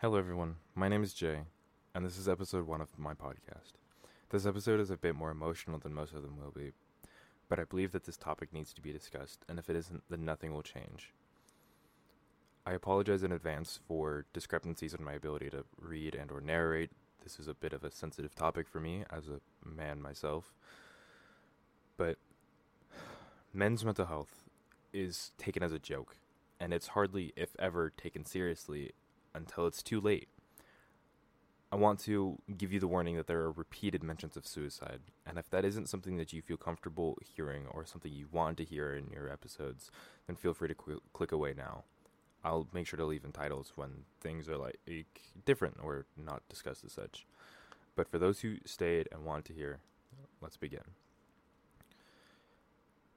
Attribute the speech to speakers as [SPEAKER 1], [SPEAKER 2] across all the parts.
[SPEAKER 1] Hello, everyone. My name is Jay, and this is episode one of my podcast. This episode is a bit more emotional than most of them will be, but I believe that this topic needs to be discussed, and if it isn't, then nothing will change. I apologize in advance for discrepancies in my ability to read and or narrate. This is a bit of a sensitive topic for me as a man myself. But men's mental health is taken as a joke, and it's hardly, if ever, taken seriously until it's too late. I want to give you the warning that there are repeated mentions of suicide, and if that isn't something that you feel comfortable hearing or something you want to hear in your episodes, then feel free to qu- click away now. I'll make sure to leave in titles when things are like different or not discussed as such. But for those who stayed and wanted to hear, let's begin.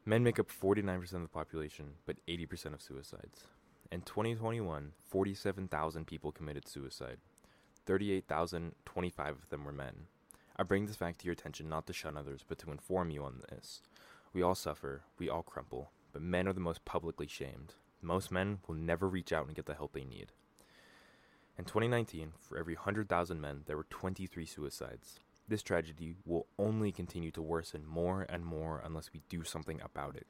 [SPEAKER 1] Men make up 49% of the population, but 80% of suicides. In 2021, 47,000 people committed suicide. 38,025 of them were men. I bring this fact to your attention not to shun others, but to inform you on this. We all suffer, we all crumple, but men are the most publicly shamed. Most men will never reach out and get the help they need. In 2019, for every 100,000 men, there were 23 suicides. This tragedy will only continue to worsen more and more unless we do something about it.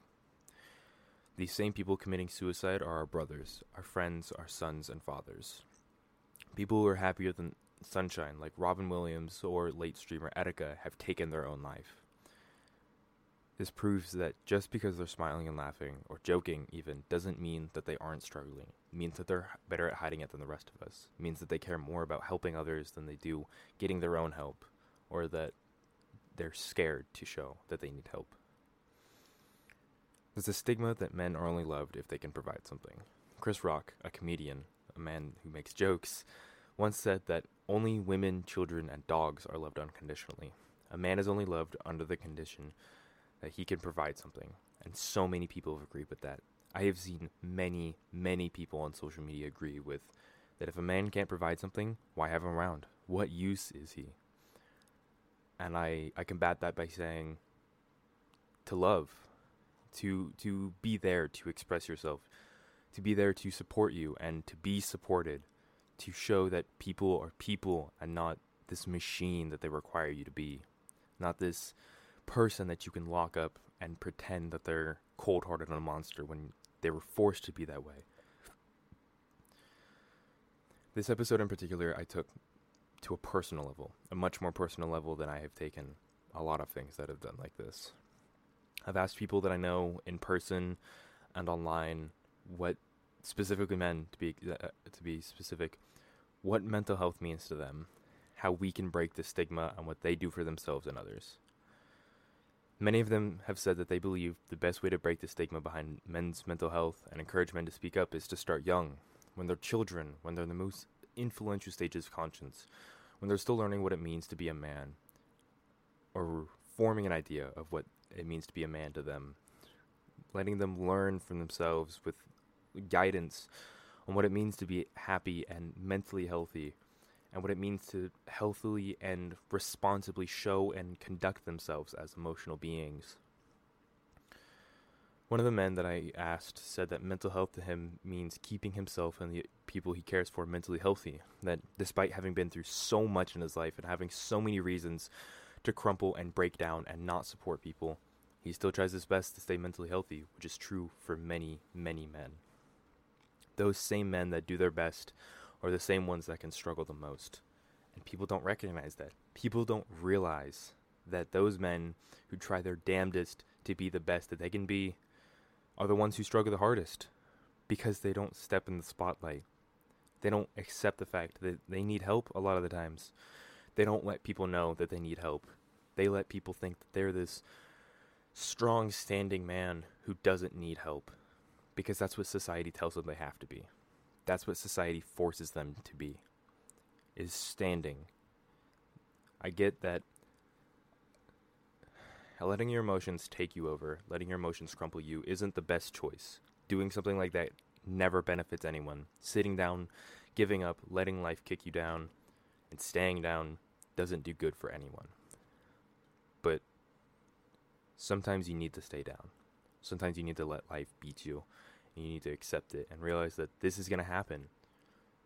[SPEAKER 1] These same people committing suicide are our brothers, our friends, our sons, and fathers. People who are happier than sunshine, like Robin Williams or late streamer Etika, have taken their own life. This proves that just because they're smiling and laughing, or joking even, doesn't mean that they aren't struggling. It means that they're better at hiding it than the rest of us. It means that they care more about helping others than they do getting their own help, or that they're scared to show that they need help. There's a stigma that men are only loved if they can provide something. Chris Rock, a comedian, a man who makes jokes, once said that only women, children, and dogs are loved unconditionally. A man is only loved under the condition that he can provide something, and so many people have agreed with that. I have seen many, many people on social media agree with that if a man can't provide something, why have him around? What use is he? And I, I combat that by saying to love, to to be there to express yourself, to be there to support you and to be supported, to show that people are people and not this machine that they require you to be, not this person that you can lock up and pretend that they're cold-hearted and a monster when they were forced to be that way. This episode in particular, I took to a personal level, a much more personal level than I have taken a lot of things that have done like this. I've asked people that I know in person and online what specifically men to be uh, to be specific what mental health means to them, how we can break the stigma and what they do for themselves and others. Many of them have said that they believe the best way to break the stigma behind men's mental health and encourage men to speak up is to start young, when they're children, when they're in the most influential stages of conscience, when they're still learning what it means to be a man, or forming an idea of what it means to be a man to them, letting them learn from themselves with guidance on what it means to be happy and mentally healthy, and what it means to healthily and responsibly show and conduct themselves as emotional beings. One of the men that I asked said that mental health to him means keeping himself and the people he cares for mentally healthy. That despite having been through so much in his life and having so many reasons to crumple and break down and not support people, he still tries his best to stay mentally healthy, which is true for many, many men. Those same men that do their best are the same ones that can struggle the most. And people don't recognize that. People don't realize that those men who try their damnedest to be the best that they can be are the ones who struggle the hardest because they don't step in the spotlight. They don't accept the fact that they need help a lot of the times. They don't let people know that they need help. They let people think that they're this strong standing man who doesn't need help because that's what society tells them they have to be. That's what society forces them to be. Is standing. I get that letting your emotions take you over, letting your emotions crumple you isn't the best choice. Doing something like that never benefits anyone. Sitting down, giving up, letting life kick you down, and staying down doesn't do good for anyone. Sometimes you need to stay down. Sometimes you need to let life beat you. And you need to accept it and realize that this is going to happen.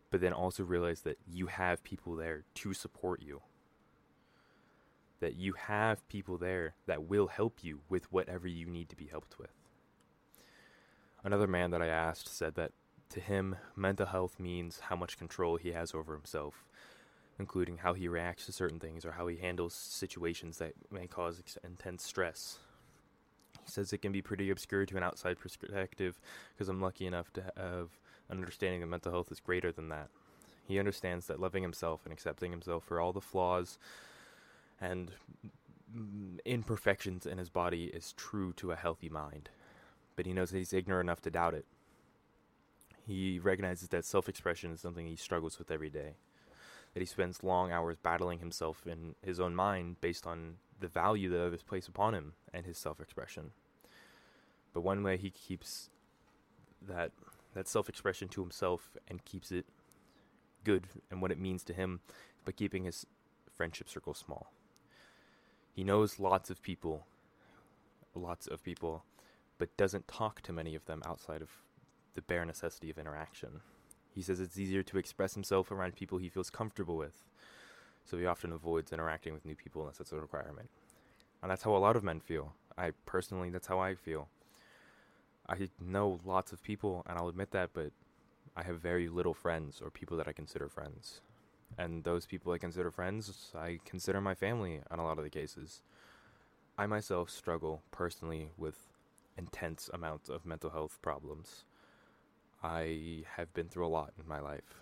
[SPEAKER 1] but then also realize that you have people there to support you. That you have people there that will help you with whatever you need to be helped with. Another man that I asked said that to him, mental health means how much control he has over himself, including how he reacts to certain things or how he handles situations that may cause intense stress. He says it can be pretty obscure to an outside perspective because I'm lucky enough to have an understanding that mental health is greater than that. He understands that loving himself and accepting himself for all the flaws and imperfections in his body is true to a healthy mind. But he knows that he's ignorant enough to doubt it. He recognizes that self expression is something he struggles with every day. That he spends long hours battling himself in his own mind based on the value that others place upon him and his self expression. But one way he keeps that that self expression to himself and keeps it good and what it means to him by keeping his friendship circle small. He knows lots of people, lots of people, but doesn't talk to many of them outside of the bare necessity of interaction. He says it's easier to express himself around people he feels comfortable with, so he often avoids interacting with new people unless it's a requirement. And that's how a lot of men feel. I personally, that's how I feel. I know lots of people, and I'll admit that, but I have very little friends or people that I consider friends. And those people I consider friends, I consider my family in a lot of the cases. I myself struggle personally with intense amounts of mental health problems. I have been through a lot in my life.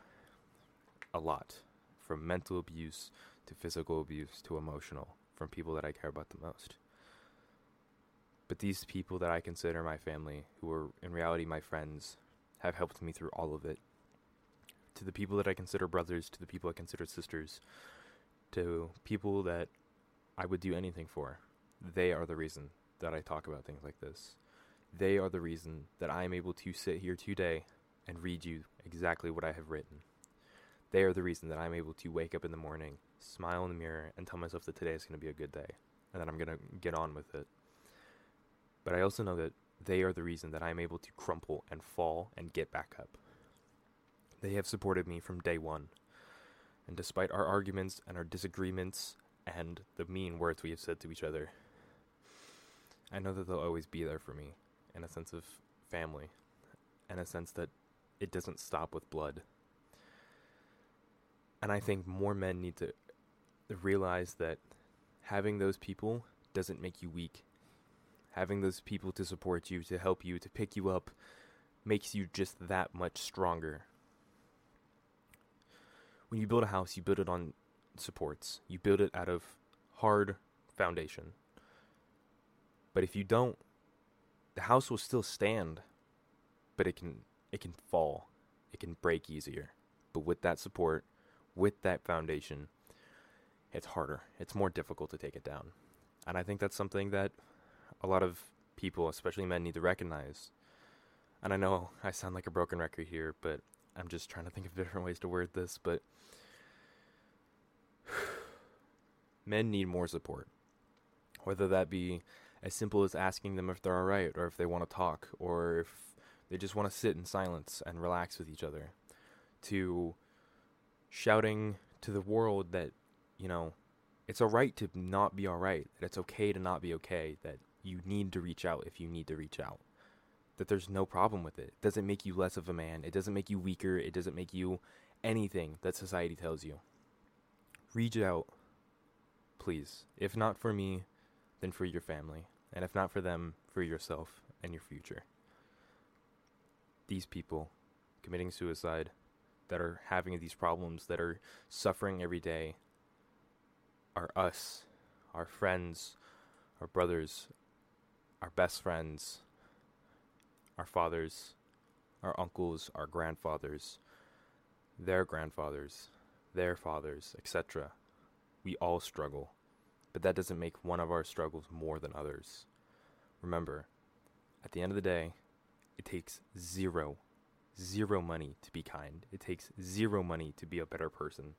[SPEAKER 1] A lot. From mental abuse to physical abuse to emotional from people that I care about the most. But these people that I consider my family, who are in reality my friends, have helped me through all of it. To the people that I consider brothers, to the people I consider sisters, to people that I would do anything for, they are the reason that I talk about things like this. They are the reason that I am able to sit here today and read you exactly what I have written. They are the reason that I'm able to wake up in the morning, smile in the mirror, and tell myself that today is going to be a good day and that I'm going to get on with it. But I also know that they are the reason that I'm able to crumple and fall and get back up. They have supported me from day one. And despite our arguments and our disagreements and the mean words we have said to each other, I know that they'll always be there for me in a sense of family, and a sense that it doesn't stop with blood. And I think more men need to realize that having those people doesn't make you weak. Having those people to support you, to help you, to pick you up, makes you just that much stronger. When you build a house, you build it on supports. You build it out of hard foundation. But if you don't, the house will still stand, but it can it can fall. It can break easier. But with that support, with that foundation, it's harder. It's more difficult to take it down. And I think that's something that a lot of people, especially men, need to recognize. And I know I sound like a broken record here, but I'm just trying to think of different ways to word this, but men need more support. Whether that be as simple as asking them if they're alright, or if they want to talk, or if they just want to sit in silence and relax with each other, to shouting to the world that, you know, it's alright to not be alright, that it's okay to not be okay, that you need to reach out if you need to reach out. That there's no problem with it. It doesn't make you less of a man. It doesn't make you weaker. It doesn't make you anything that society tells you. Reach out, please. If not for me, then for your family. And if not for them, for yourself and your future. These people committing suicide, that are having these problems, that are suffering every day, are us, our friends, our brothers, our best friends, our fathers, our uncles, our grandfathers, their grandfathers, their fathers, etc. We all struggle, but that doesn't make one of our struggles more than others. Remember, at the end of the day, it takes zero, zero money to be kind. It takes zero money to be a better person.